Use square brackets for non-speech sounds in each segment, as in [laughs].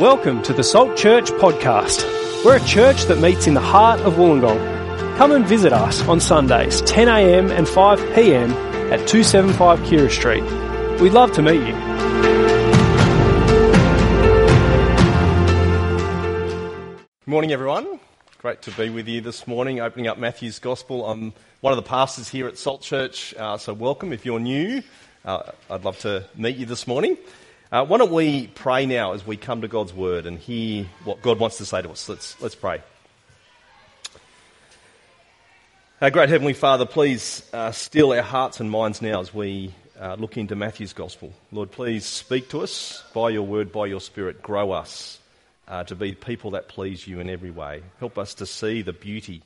Welcome to the Salt Church podcast. We're a church that meets in the heart of Wollongong. Come and visit us on Sundays, 10am and 5pm at 275 Keira Street. We'd love to meet you. Good morning, everyone. Great to be with you this morning, opening up Matthew's Gospel. I'm one of the pastors here at Salt Church, uh, so welcome. If you're new, uh, I'd love to meet you this morning. Uh, why don't we pray now as we come to God's Word and hear what God wants to say to us? Let's, let's pray. Our great Heavenly Father, please uh, still our hearts and minds now as we uh, look into Matthew's Gospel. Lord, please speak to us by your Word, by your Spirit. Grow us uh, to be people that please you in every way. Help us to see the beauty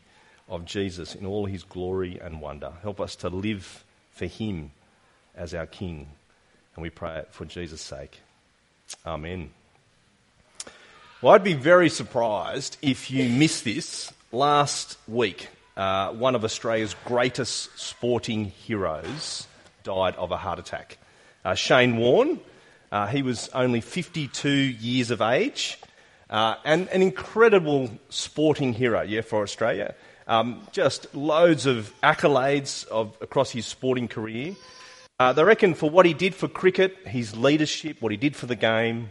of Jesus in all his glory and wonder. Help us to live for him as our King. And we pray it for Jesus' sake. Amen. Well, I'd be very surprised if you missed this. Last week, uh, one of Australia's greatest sporting heroes died of a heart attack. Uh, Shane Warne, uh, he was only 52 years of age uh, and an incredible sporting hero, yeah, for Australia. Um, just loads of accolades of, across his sporting career. Uh, they reckon for what he did for cricket, his leadership, what he did for the game,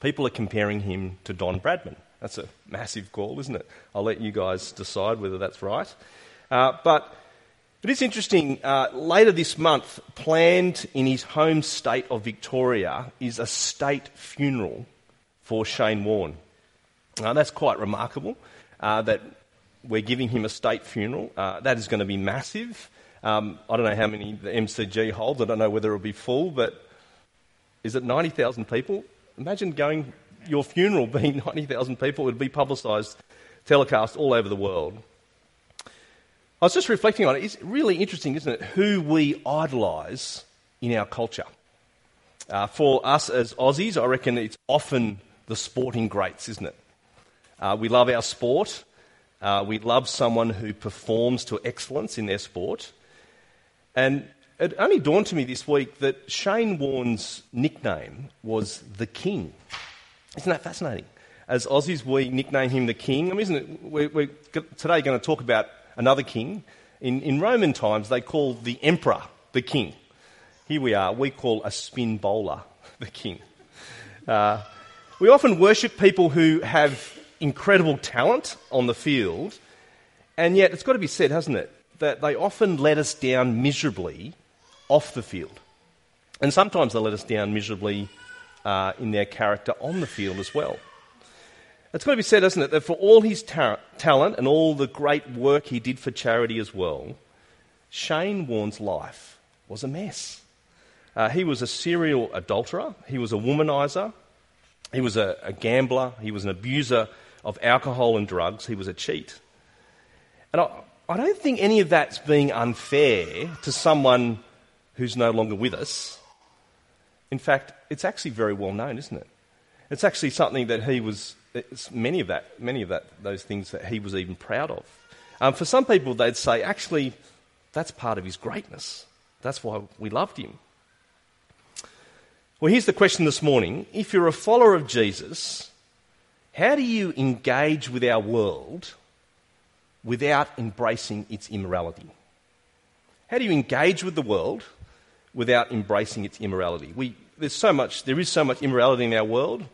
people are comparing him to Don Bradman. That's a massive call, isn't it? I'll let you guys decide whether that's right. Uh, but it is interesting. Uh, later this month, planned in his home state of Victoria, is a state funeral for Shane Warne. Uh, that's quite remarkable uh, that we're giving him a state funeral. Uh, that is going to be massive. Um, I don't know how many the MCG holds. I don't know whether it'll be full, but is it 90,000 people? Imagine going, your funeral being [laughs] 90,000 people. Would be publicised, telecast all over the world. I was just reflecting on it. It's really interesting, isn't it, who we idolise in our culture. Uh, for us as Aussies, I reckon it's often the sporting greats, isn't it? Uh, we love our sport. Uh, we love someone who performs to excellence in their sport. And it only dawned to me this week that Shane Warne's nickname was the King. Isn't that fascinating? As Aussies, we nickname him the King. I mean, isn't it? We're, we're today going to talk about another king. In, in Roman times, they called the emperor the king. Here we are, we call a spin bowler [laughs] the king. Uh, we often worship people who have incredible talent on the field, and yet it's got to be said, hasn't it? That they often let us down miserably off the field. And sometimes they let us down miserably uh, in their character on the field as well. It's got to be said, isn't it, that for all his ta- talent and all the great work he did for charity as well, Shane Warne's life was a mess. Uh, he was a serial adulterer, he was a womanizer, he was a, a gambler, he was an abuser of alcohol and drugs, he was a cheat. And I, I don't think any of that's being unfair to someone who's no longer with us. In fact, it's actually very well known, isn't it? It's actually something that he was, many of that, many of that, those things that he was even proud of. Um, for some people, they'd say, actually, that's part of his greatness. That's why we loved him. Well, here's the question this morning. If you're a follower of Jesus, how do you engage with our world without embracing its immorality? How do you engage with the world without embracing its immorality? We, there's so much, there is so much immorality in our world.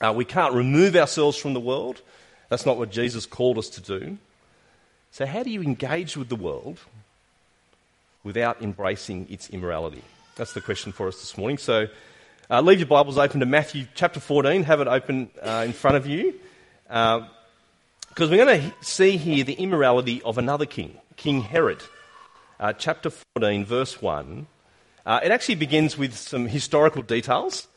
Uh, we can't remove ourselves from the world. That's not what Jesus called us to do. So, how do you engage with the world without embracing its immorality? That's the question for us this morning. So, uh, leave your Bibles open to Matthew chapter 14. Have it open uh, in front of you. Uh, because we're going to see here the immorality of another king, King Herod. Uh, chapter 14, verse 1. Uh, it actually begins with some historical details.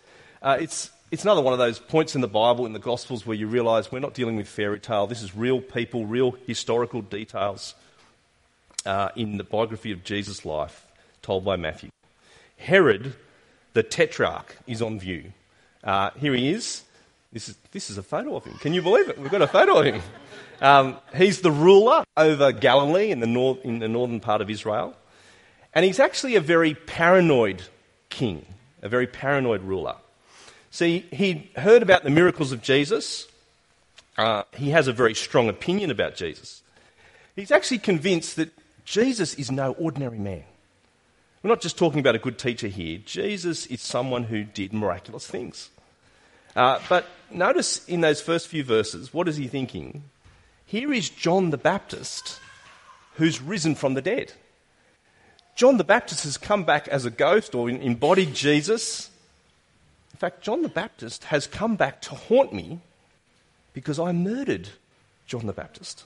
Uh, it's, it's another one of those points in the Bible, in the Gospels, where you realise we're not dealing with fairy tale. This is real people, real historical details uh, in the biography of Jesus' life told by Matthew. Herod, the tetrarch, is on view. Uh, here he is. This is, this is a photo of him. Can you believe it? We've got a photo of him. Um, he's the ruler over Galilee in the, north, in the northern part of Israel. And he's actually a very paranoid king, a very paranoid ruler. See, he'd heard about the miracles of Jesus. Uh, he has a very strong opinion about Jesus. He's actually convinced that Jesus is no ordinary man. We're not just talking about a good teacher here. Jesus is someone who did miraculous things. Uh, but notice in those first few verses, what is he thinking? Here is John the Baptist who's risen from the dead. John the Baptist has come back as a ghost or embodied Jesus. In fact, John the Baptist has come back to haunt me because I murdered John the Baptist.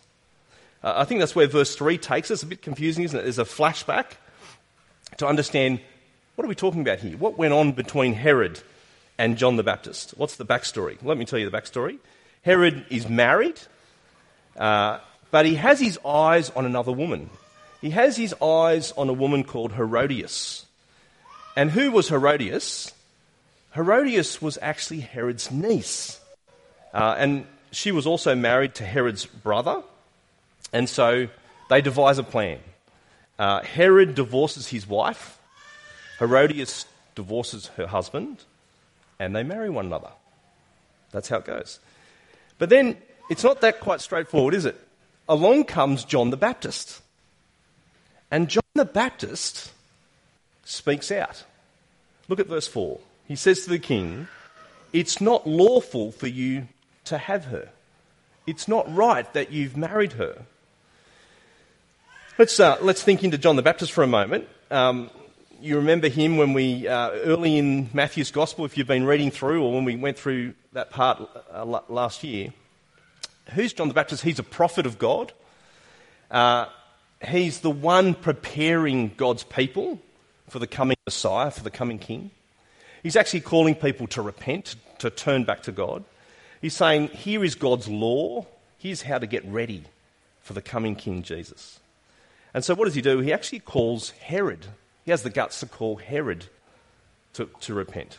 Uh, I think that's where verse 3 takes us. A bit confusing, isn't it? There's a flashback to understand what are we talking about here? What went on between Herod and John the Baptist? What's the backstory? Let me tell you the backstory. Herod is married, uh, but he has his eyes on another woman. He has his eyes on a woman called Herodias. And who was Herodias? Herodias was actually Herod's niece. Uh, and she was also married to Herod's brother. And so they devise a plan. Uh, Herod divorces his wife, Herodias divorces her husband, and they marry one another. That's how it goes. But then it's not that quite straightforward, is it? Along comes John the Baptist. And John the Baptist speaks out. Look at verse 4. He says to the king, It's not lawful for you to have her. It's not right that you've married her. Let's, uh, let's think into John the Baptist for a moment. Um, you remember him when we, uh, early in Matthew's Gospel, if you've been reading through, or when we went through that part uh, last year. Who's John the Baptist? He's a prophet of God. Uh, he's the one preparing God's people for the coming Messiah, for the coming King. He's actually calling people to repent, to turn back to God. He's saying, Here is God's law. Here's how to get ready for the coming King Jesus. And so what does he do? He actually calls Herod. He has the guts to call Herod to, to repent.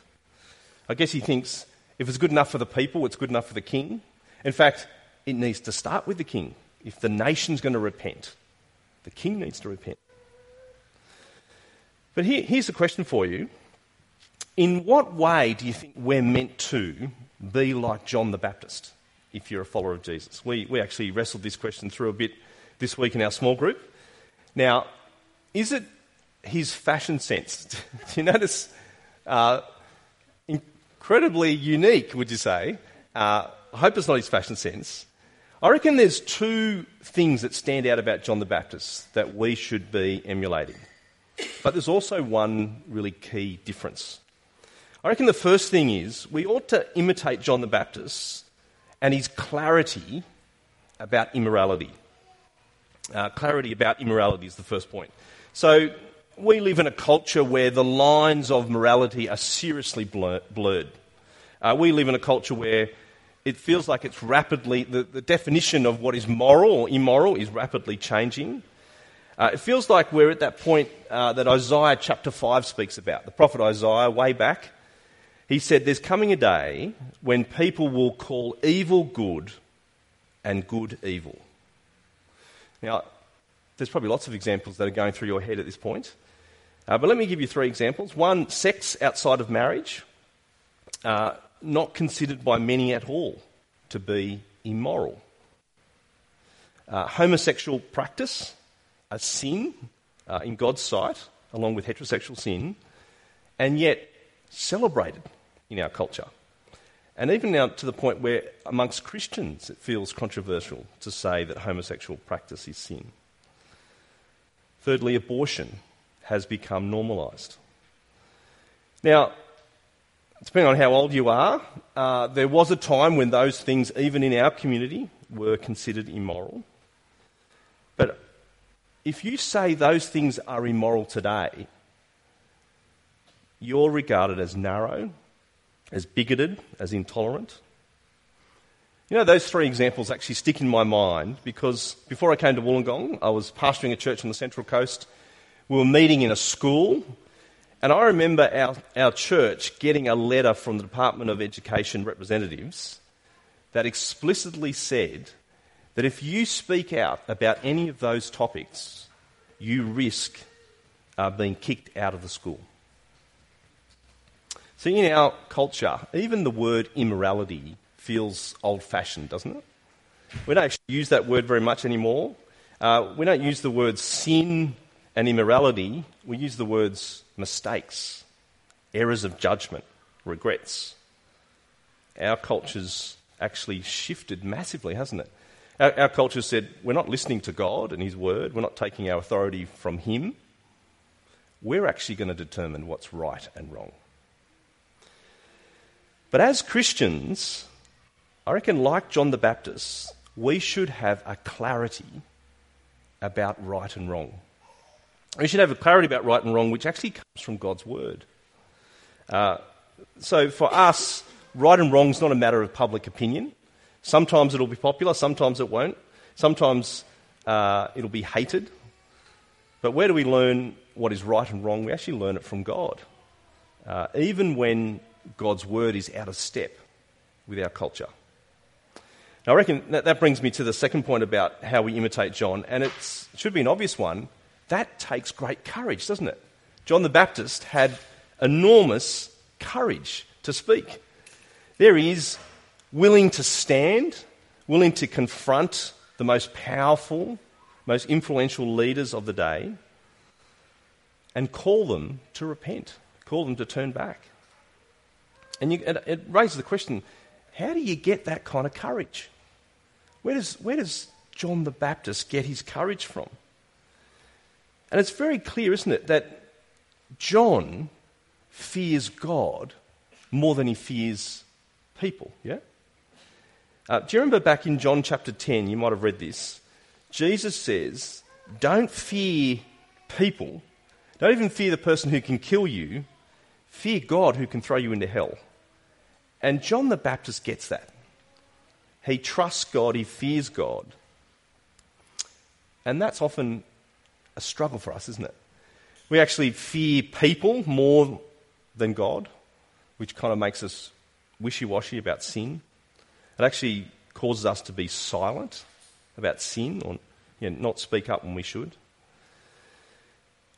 I guess he thinks if it's good enough for the people, it's good enough for the king. In fact, it needs to start with the king. If the nation's going to repent, the king needs to repent. But here, here's the question for you In what way do you think we're meant to be like John the Baptist if you're a follower of Jesus? We, we actually wrestled this question through a bit this week in our small group. Now, is it his fashion sense? [laughs] Do you notice? Uh, incredibly unique, would you say? Uh, I hope it's not his fashion sense. I reckon there's two things that stand out about John the Baptist that we should be emulating. But there's also one really key difference. I reckon the first thing is we ought to imitate John the Baptist and his clarity about immorality. Uh, clarity about immorality is the first point. So, we live in a culture where the lines of morality are seriously blurred. Uh, we live in a culture where it feels like it's rapidly, the, the definition of what is moral or immoral is rapidly changing. Uh, it feels like we're at that point uh, that Isaiah chapter 5 speaks about. The prophet Isaiah, way back, he said, There's coming a day when people will call evil good and good evil. Now, there's probably lots of examples that are going through your head at this point. Uh, but let me give you three examples. One, sex outside of marriage, uh, not considered by many at all to be immoral. Uh, homosexual practice, a sin uh, in God's sight, along with heterosexual sin, and yet celebrated in our culture. And even now to the point where amongst Christians it feels controversial to say that homosexual practice is sin. Thirdly, abortion has become normalised. Now, depending on how old you are, uh, there was a time when those things, even in our community, were considered immoral. But if you say those things are immoral today, you're regarded as narrow as bigoted, as intolerant. You know, those three examples actually stick in my mind because before I came to Wollongong, I was pastoring a church on the Central Coast. We were meeting in a school, and I remember our, our church getting a letter from the Department of Education representatives that explicitly said that if you speak out about any of those topics, you risk uh, being kicked out of the school. See, in our culture, even the word immorality feels old fashioned, doesn't it? We don't actually use that word very much anymore. Uh, we don't use the words sin and immorality, we use the words mistakes, errors of judgment, regrets. Our culture's actually shifted massively, hasn't it? Our, our culture said we're not listening to God and His Word, we're not taking our authority from Him. We're actually going to determine what's right and wrong. But as Christians, I reckon, like John the Baptist, we should have a clarity about right and wrong. We should have a clarity about right and wrong, which actually comes from God's word. Uh, so for us, right and wrong is not a matter of public opinion. Sometimes it'll be popular, sometimes it won't. Sometimes uh, it'll be hated. But where do we learn what is right and wrong? We actually learn it from God. Uh, even when God's word is out of step with our culture. Now, I reckon that, that brings me to the second point about how we imitate John, and it should be an obvious one. That takes great courage, doesn't it? John the Baptist had enormous courage to speak. There he is, willing to stand, willing to confront the most powerful, most influential leaders of the day and call them to repent, call them to turn back. And you, it, raises the question how do you get that kind of courage? Where does, where does John the Baptist get his courage from? And it's very clear, isn't it, that John fears God more than he fears people, yeah? Uh, do you remember back in John chapter 10, you might have read this? Jesus says, Don't fear people, don't even fear the person who can kill you, fear God who can throw you into hell. And John the Baptist gets that. He trusts God, he fears God. And that's often a struggle for us, isn't it? We actually fear people more than God, which kind of makes us wishy washy about sin. It actually causes us to be silent about sin or you know, not speak up when we should.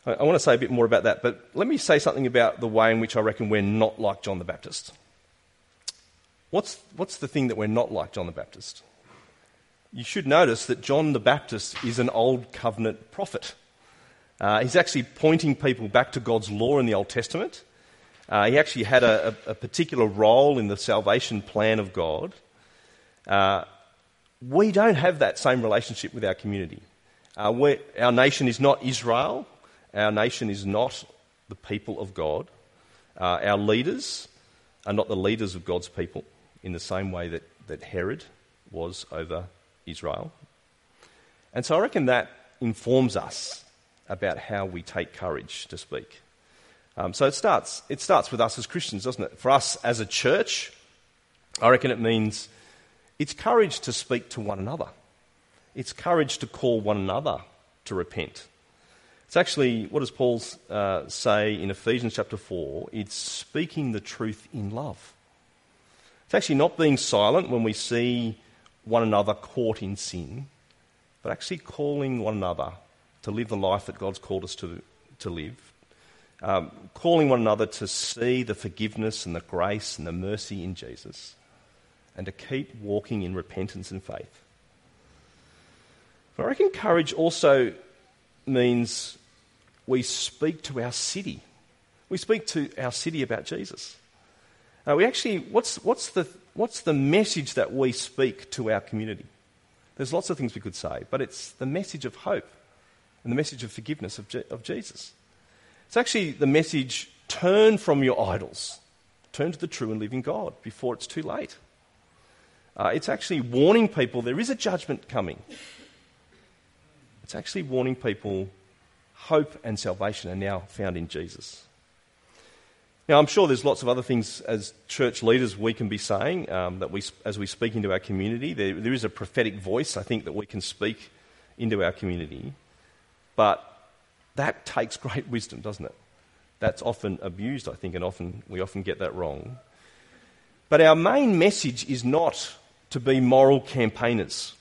I, I want to say a bit more about that, but let me say something about the way in which I reckon we're not like John the Baptist. What's, what's the thing that we're not like John the Baptist? You should notice that John the Baptist is an old covenant prophet. Uh, he's actually pointing people back to God's law in the Old Testament. Uh, he actually had a, a, a, particular role in the salvation plan of God. Uh, we don't have that same relationship with our community. Uh, our nation is not Israel. Our nation is not the people of God. Uh, our leaders are not the leaders of God's people in the same way that, that Herod was over Israel. And so I reckon that informs us about how we take courage to speak. Um, so it starts, it starts with us as Christians, doesn't it? For us as a church, I reckon it means it's courage to speak to one another. It's courage to call one another to repent. It's actually, what does Paul uh, say in Ephesians chapter 4? It's speaking the truth in love. It's actually not being silent when we see one another caught in sin, but actually calling one another to live the life that God's called us to, to live. Um, calling one another to see the forgiveness and the grace and the mercy in Jesus, and to keep walking in repentance and faith. But I reckon courage also means we speak to our city. We speak to our city about Jesus. Uh, we actually, what's, what's, the, what's the message that we speak to our community? There's lots of things we could say, but it's the message of hope and the message of forgiveness of, Je- of Jesus. It's actually the message turn from your idols, turn to the true and living God before it's too late. Uh, it's actually warning people there is a judgment coming. It's actually warning people hope and salvation are now found in Jesus. Now, I'm sure there's lots of other things as church leaders we can be saying um, that we, as we speak into our community. There, there is a prophetic voice, I think, that we can speak into our community. But that takes great [laughs] wisdom, doesn't it? That's often abused, I think, and often we often get that wrong. But our main message is not to be moral campaigners.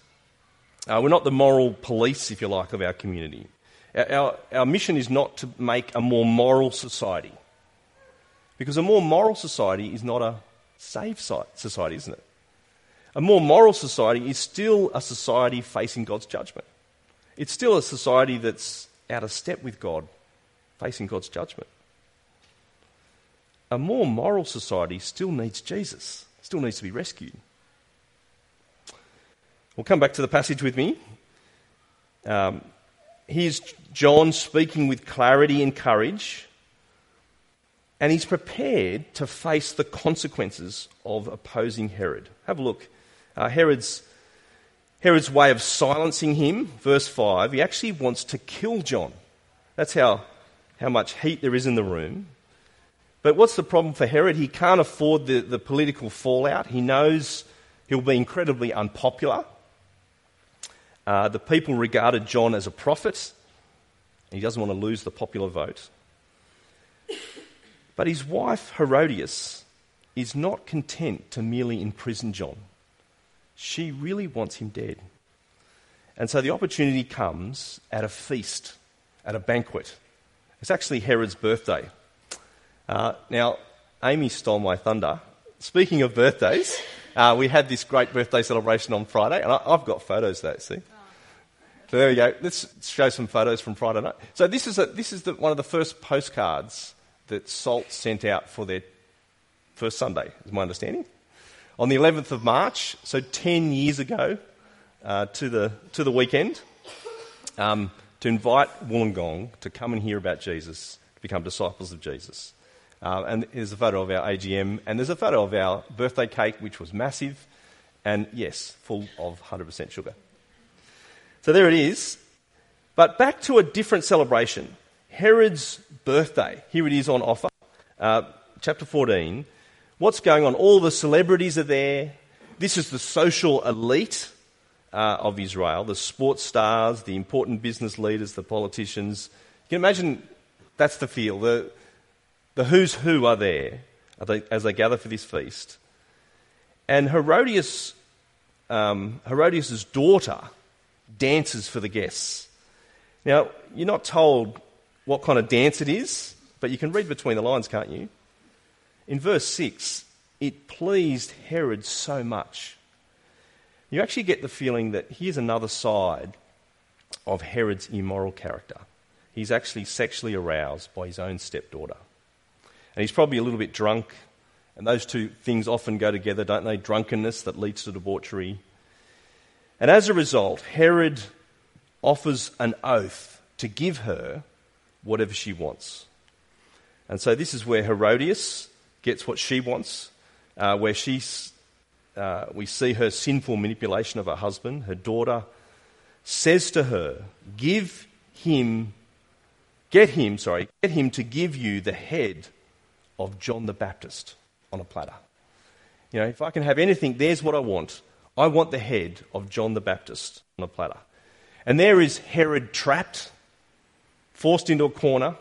Uh, we're not the moral police, if you like, of our community. Our, our, our mission is not to make a more moral society. Because a more moral society is not a safe society, isn't it? A more moral society is still a society facing God's judgment. It's still a society that's out of step with God, facing God's judgment. A more moral society still needs Jesus, still needs to be rescued. We'll come back to the passage with me. Um, here's John speaking with clarity and courage, and he's prepared to face the consequences of opposing Herod. Have a look. Uh, Herod's, Herod's way of silencing him, verse 5, he actually wants to kill John. That's how, how much heat there is in the room. But what's the problem for Herod? He can't afford the, the political fallout. He knows he'll be incredibly unpopular. Uh, the people regarded John as a prophet. He doesn't want to lose the popular vote. But his wife, Herodias, is not content to merely imprison John. She really wants him dead. And so the opportunity comes at a feast, at a banquet. It's actually Herod's birthday. Uh, now, Amy stole my thunder. Speaking of birthdays, uh, we had this great birthday celebration on Friday, and I, have got photos of that, see? So there we go. Let's show some photos from Friday night. So this is, a, this is the, one of the first postcards that Salt sent out for their first Sunday, is my understanding. On the 11th of March, so 10 years ago, uh, to, the, to the weekend, um, to invite Wollongong to come and hear about Jesus, to become disciples of Jesus. Uh, and there's a photo of our AGM, and there's a photo of our birthday cake, which was massive, and yes, full of 100% sugar. So there it is. But back to a different celebration Herod's birthday. Here it is on offer. Uh, chapter 14. What's going on? All the celebrities are there. This is the social elite uh, of Israel the sports stars, the important business leaders, the politicians. You can imagine that's the feel. The, the who's who are there as they gather for this feast. And Herodias, um, Herodias' daughter dances for the guests. Now, you're not told what kind of dance it is, but you can read between the lines, can't you? In verse 6, it pleased Herod so much. You actually get the feeling that here's another side of Herod's immoral character. He's actually sexually aroused by his own stepdaughter. And he's probably a little bit drunk, and those two things often go together, don't they? Drunkenness that leads to debauchery, and as a result, Herod offers an oath to give her whatever she wants. And so this is where Herodias gets what she wants, uh, where she's, uh, we see her sinful manipulation of her husband. Her daughter says to her, Give him, get him, sorry, get him to give you the head of John the Baptist on a platter. You know, if I can have anything, there's what I want. I want the head of John the Baptist on a platter. And there is Herod trapped, forced into a corner.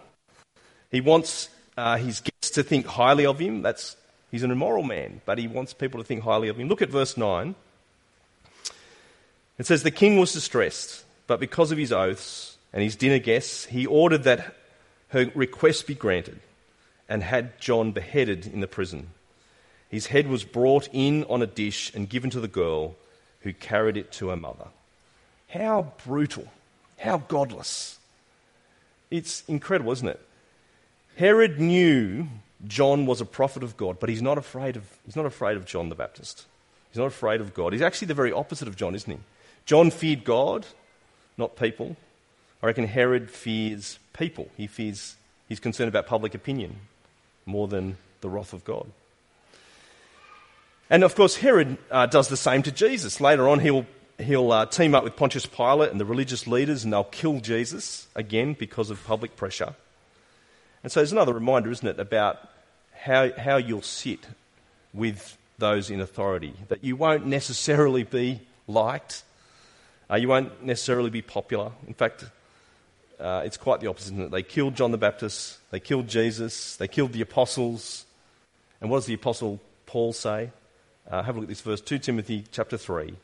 He wants uh, guests to think highly of him. That's, he's an immoral man, but he wants people to think highly of him. Look at verse 9. It says, The king was distressed, but because of his oaths and his dinner guests, he ordered that her request be granted and had John beheaded in the prison. His head was brought in on a dish and given to the girl who carried it to her mother. How brutal. How godless. It's incredible, isn't it? Herod knew John was a prophet of God, but he's not afraid of, he's not afraid of John the Baptist. He's not afraid of God. He's actually the very opposite of John, isn't he? John feared God, not people. I reckon Herod fears people. He fears, he's concerned about public opinion more than the wrath of God. And of course, Herod uh, does the same to Jesus. Later on, he'll, he'll uh, team up with Pontius Pilate and the religious leaders, and they'll kill Jesus, again, because of public pressure. And so there's another reminder, isn't it, about how, how you'll sit with those in authority. That you won't necessarily be liked, uh, you won't necessarily be popular. In fact, uh, it's quite the opposite. They killed John the Baptist, they killed Jesus, they killed the apostles. And what does the apostle Paul say? Uh, have a look at this verse, 2 Timothy chapter 3.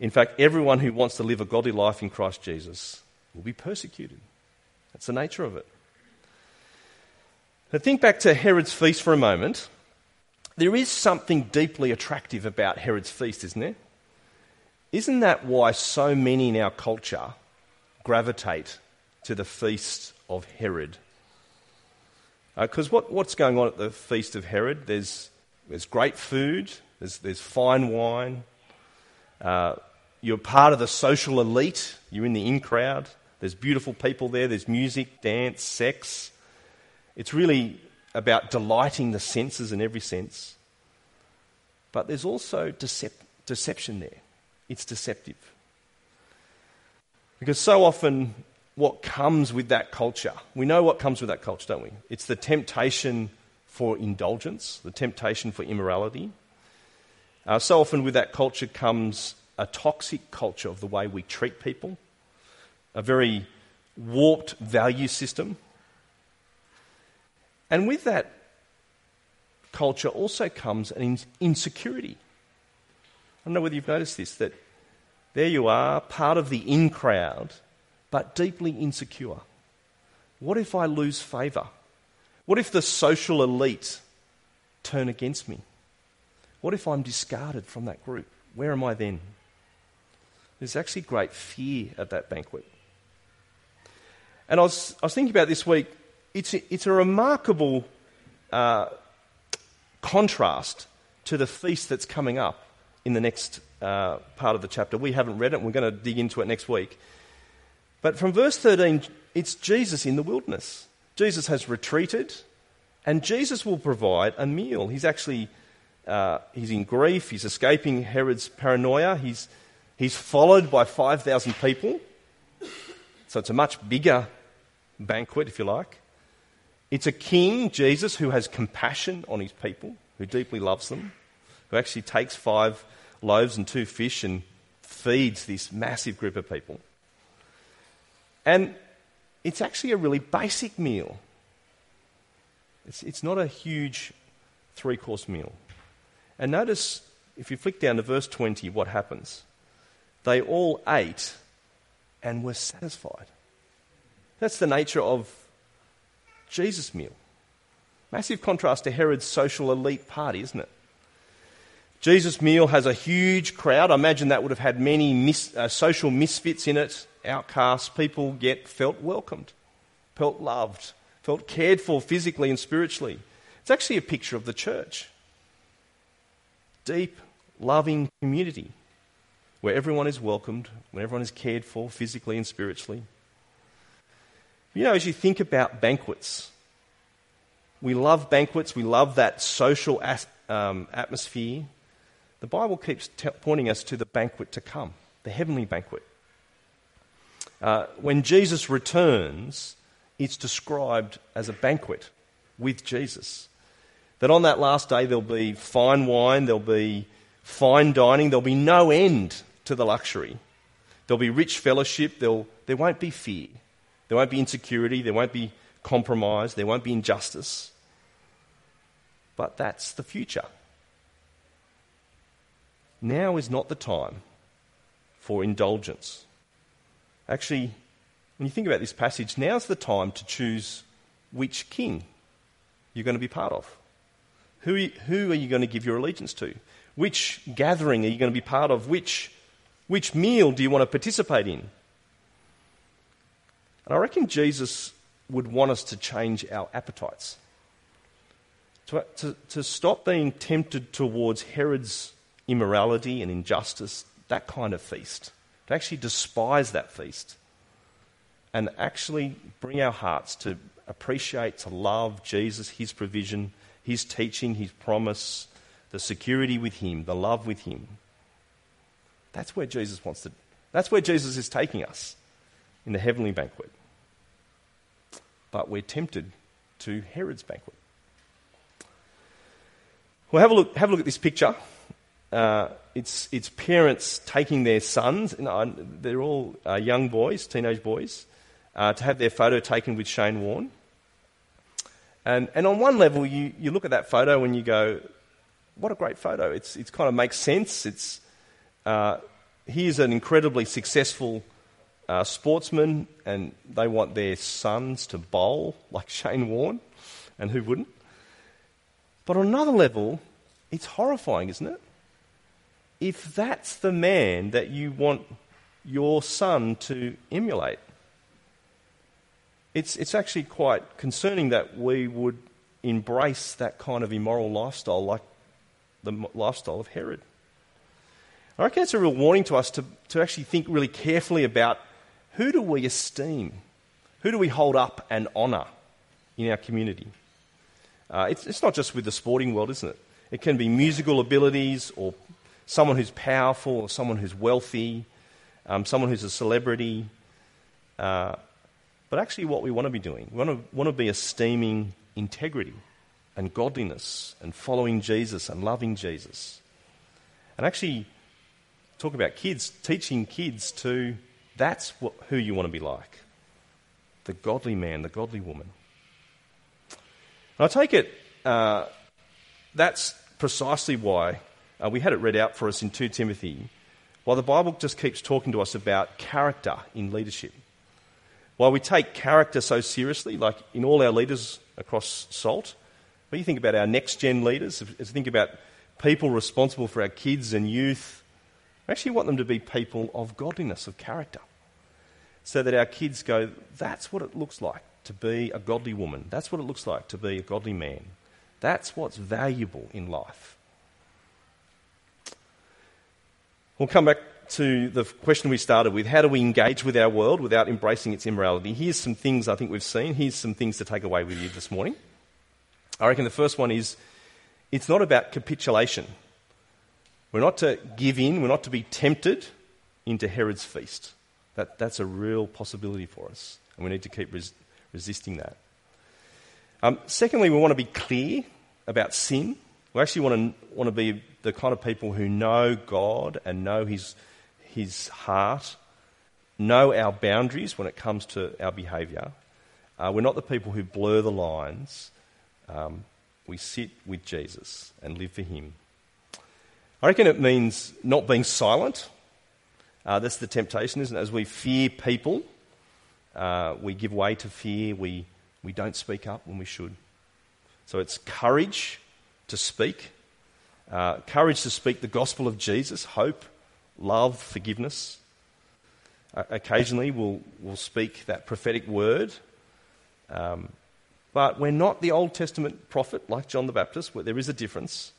In fact, everyone who wants to live a godly life in Christ Jesus will be persecuted. That's the nature of it. But think back to Herod's feast for a moment. There is something deeply attractive about Herod's feast, isn't there? Isn't that why so many in our culture gravitate to the feast of Herod? Because uh, what, what's going on at the feast of Herod? There's, there's great food, there's, there's fine wine, uh, you're part of the social elite, you're in the in crowd, there's beautiful people there, there's music, dance, sex. It's really about delighting the senses in every sense. But there's also decep- deception there. It's deceptive. Because so often, what comes with that culture, we know what comes with that culture, don't we? It's the temptation for indulgence, the temptation for immorality. Uh, so often, with that culture comes a toxic culture of the way we treat people, a very warped value system. And with that culture also comes an insecurity. I don't know whether you've noticed this, that there you are, part of the in crowd, but deeply insecure. What if I lose favour? What if the social elite turn against me? What if I'm discarded from that group? Where am I then? There's actually great fear at that banquet. And I was, I was thinking about this week, it's a, it's a remarkable uh, contrast to the feast that's coming up in the next uh, part of the chapter. We haven't read it, and we're going to dig into it next week. But from verse 13, it's Jesus in the wilderness. Jesus has retreated, and Jesus will provide a meal. He's actually uh, he's in grief. He's escaping Herod's paranoia. He's he's followed by five thousand people. So it's a much bigger banquet, if you like. It's a king, Jesus, who has compassion on his people, who deeply loves them, who actually takes five loaves and two fish and feeds this massive group of people. And it's actually a really basic meal. It's, it's not a huge three course meal. And notice, if you flick down to verse 20, what happens. They all ate and were satisfied. That's the nature of Jesus' meal. Massive contrast to Herod's social elite party, isn't it? Jesus' meal has a huge crowd. I imagine that would have had many mis- uh, social misfits in it, outcasts. People get felt welcomed, felt loved, felt cared for physically and spiritually. It's actually a picture of the church. Deep, loving community where everyone is welcomed, where everyone is cared for physically and spiritually. You know, as you think about banquets, we love banquets, we love that social as- um, atmosphere. The Bible keeps t- pointing us to the banquet to come, the heavenly banquet. Uh, when Jesus returns, it's described as a banquet with Jesus. That on that last day there'll be fine wine, there'll be fine dining, there'll be no end to the luxury. There'll be rich fellowship, there'll, there won't be fear, there won't be insecurity, there won't be compromise, there won't be injustice. But that's the future. Now is not the time for indulgence. Actually, when you think about this passage, now's the time to choose which king you're going to be part of. Who, who are you going to give your allegiance to? Which gathering are you going to be part of? Which, which meal do you want to participate in? And I reckon Jesus would want us to change our appetites. To, to, to stop being tempted towards Herod's immorality and injustice, that kind of feast. To actually despise that feast. And actually bring our hearts to appreciate, to love Jesus, his provision, his teaching, his promise, the security with him, the love with him. That's where Jesus wants to. That's where Jesus is taking us in the heavenly banquet. But we're tempted to Herod's banquet. Well, have a look, have a look at this picture. Uh, it's, it's parents taking their sons, you know, they're all uh, young boys, teenage boys, uh, to have their photo taken with Shane Warne. And, and on one level, you, you look at that photo and you go, what a great photo. It's, it's kind of makes sense. It's, uh, here's an incredibly successful uh, sportsman, and they want their sons to bowl like Shane Warne. and who wouldn't? But on another level, it's horrifying, isn't it? If that's the man that you want your son to emulate, it's, it's actually quite concerning that we would embrace that kind of immoral lifestyle like the lifestyle of Herod. I reckon it's a real warning to us to, to actually think really carefully about who do we esteem? Who do we hold up and honour in our community? Uh, it's, it's not just with the sporting world, isn't it? It can be musical abilities or someone who's powerful or someone who's wealthy, um, someone who's a celebrity. Uh, but actually, what we want to be doing, we want to, want to be esteeming integrity and godliness and following Jesus and loving Jesus. And actually, talk about kids, teaching kids to that's what, who you want to be like the godly man, the godly woman. And I take it uh, that's precisely why uh, we had it read out for us in 2 Timothy, why the Bible just keeps talking to us about character in leadership. Why we take character so seriously, like in all our leaders across SALT, when you think about our next gen leaders, as you think about people responsible for our kids and youth, we actually want them to be people of godliness, of character. So that our kids go, that's what it looks like to be a godly woman. That's what it looks like to be a godly man. That's what's valuable in life. We'll come back to the question we started with how do we engage with our world without embracing its immorality? Here's some things I think we've seen. Here's some things to take away with you this morning. I reckon the first one is it's not about capitulation. We're not to give in, we're not to be tempted into Herod's feast. That, that's a real possibility for us, and we need to keep res- resisting that. Um, secondly, we want to be clear about sin. We actually want to, want to be the kind of people who know God and know His his heart, know our boundaries when it comes to our behaviour. Uh, we're not the people who blur the lines. Um, we sit with Jesus and live for Him. I reckon it means not being silent. Uh, that's the temptation, isn't it? As we fear people, uh, we give way to fear. We, we don't speak up when we should. So it's courage to speak, uh, courage to speak the gospel of Jesus, hope, love, forgiveness. Uh, occasionally, we'll, we'll speak that prophetic word. Um, but we're not the Old Testament prophet like John the Baptist, where there is a difference.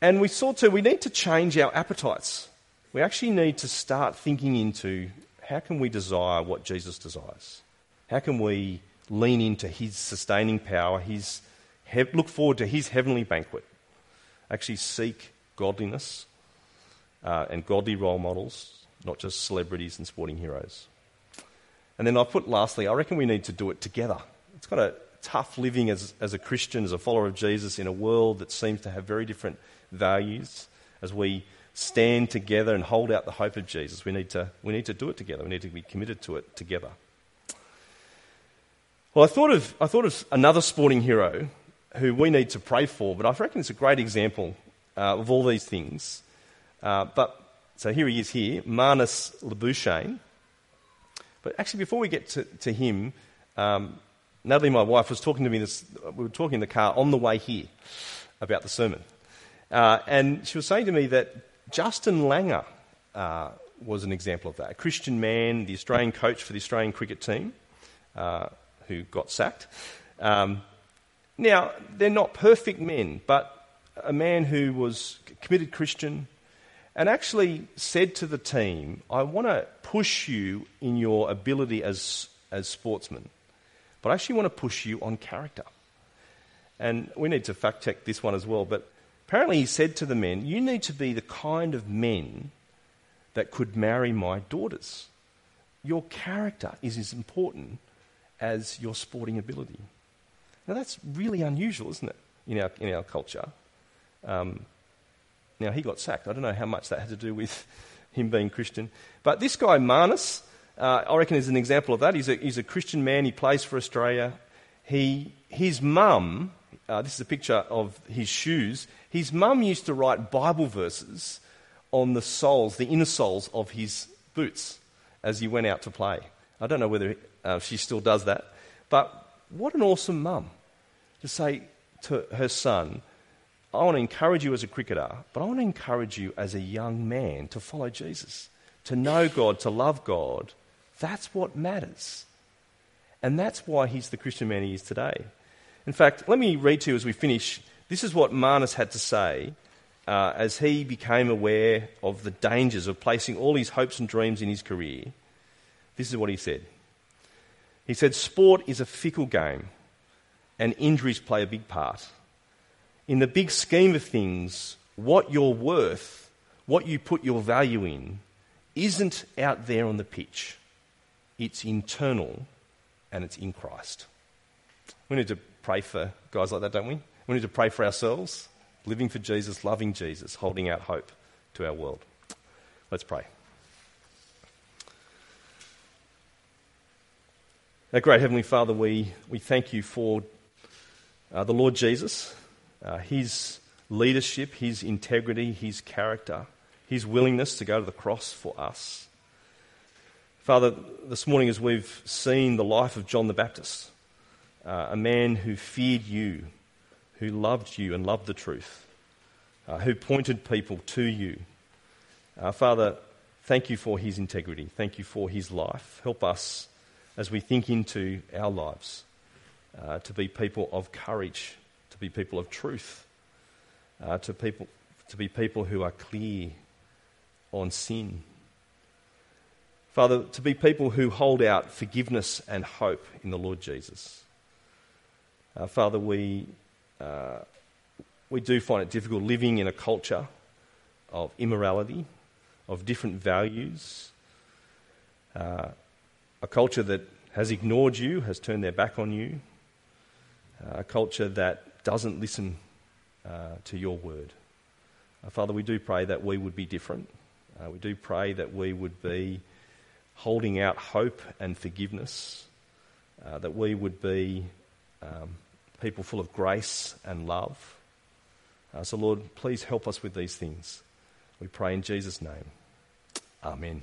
And we saw too, we need to change our appetites. We actually need to start thinking into how can we desire what Jesus desires? How can we lean into his sustaining power, his, look forward to his heavenly banquet? Actually, seek godliness uh, and godly role models, not just celebrities and sporting heroes. And then I put lastly, I reckon we need to do it together. It's kind of tough living as, as a Christian, as a follower of Jesus, in a world that seems to have very different values. As we stand together and hold out the hope of Jesus, we need to, we need to do it together. We need to be committed to it together. Well, I thought of, I thought of another sporting hero who we need to pray for, but I reckon it's a great example uh, of all these things. Uh, but so here he is here, Marnus Labuschagne. But actually, before we get to, to him, um, Natalie, my wife, was talking to me. This, we were talking in the car on the way here about the sermon, uh, and she was saying to me that Justin Langer uh, was an example of that. A Christian man, the Australian coach for the Australian cricket team, uh, who got sacked. Um, now, they're not perfect men, but a man who was committed Christian, and actually said to the team, I want to push you in your ability as, as sportsmen, but I actually want to push you on character. And we need to fact check this one as well, but apparently he said to the men, You need to be the kind of men that could marry my daughters. Your character is as important as your sporting ability. Now that's really unusual, isn't it, in our, in our culture? Um, now, he got sacked. I don't know how much that had to do with [laughs] him being Christian. But this guy, Marnus, uh, I reckon is an example of that. He's a, he's a Christian man. He plays for Australia. He, his mum, uh, this is a picture of his shoes. His mum used to write Bible verses on the soles, the inner soles of his boots as he went out to play. I don't know whether uh, she still does that. But what an awesome mum to say to her son, I want to encourage you as a cricketer, but I want to encourage you as a young man to follow Jesus, to know God, to love God. That's what matters. And that's why he's the Christian man he is today. In fact, let me read to you as we finish. This is what Marnus had to say uh, as he became aware of the dangers of placing all his hopes and dreams in his career. This is what he said. He said, Sport is a fickle game, and injuries play a big part. In the big scheme of things, what you're worth, what you put your value in, isn't out there on the pitch. It's internal and it's in Christ. We need to pray for guys like that, don't we? We need to pray for ourselves, living for Jesus, loving Jesus, holding out hope to our world. Let's pray. Our great Heavenly Father, we, we thank you for uh, the Lord Jesus, uh, his leadership, his integrity, his character, his willingness to go to the cross for us. Father, this morning as we've seen the life of John the Baptist, uh, a man who feared you, who loved you and loved the truth, uh, who pointed people to you. Uh, Father, thank you for his integrity. Thank you for his life. Help us as we think into our lives uh, to be people of courage, to be people of truth, uh, to, people, to be people who are clear on sin. Father, to be people who hold out forgiveness and hope in the Lord Jesus. Uh, Father, we, uh, we do find it difficult living in a culture of immorality, of different values, uh, a culture that has ignored you, has turned their back on you, uh, a culture that doesn't listen uh, to your word. Uh, Father, we do pray that we would be different. We do pray that we would be holding out hope and forgiveness, that we would be um, people full of grace and love. Uh, so, Lord, please help us with these things. We pray in Jesus' name. Amen.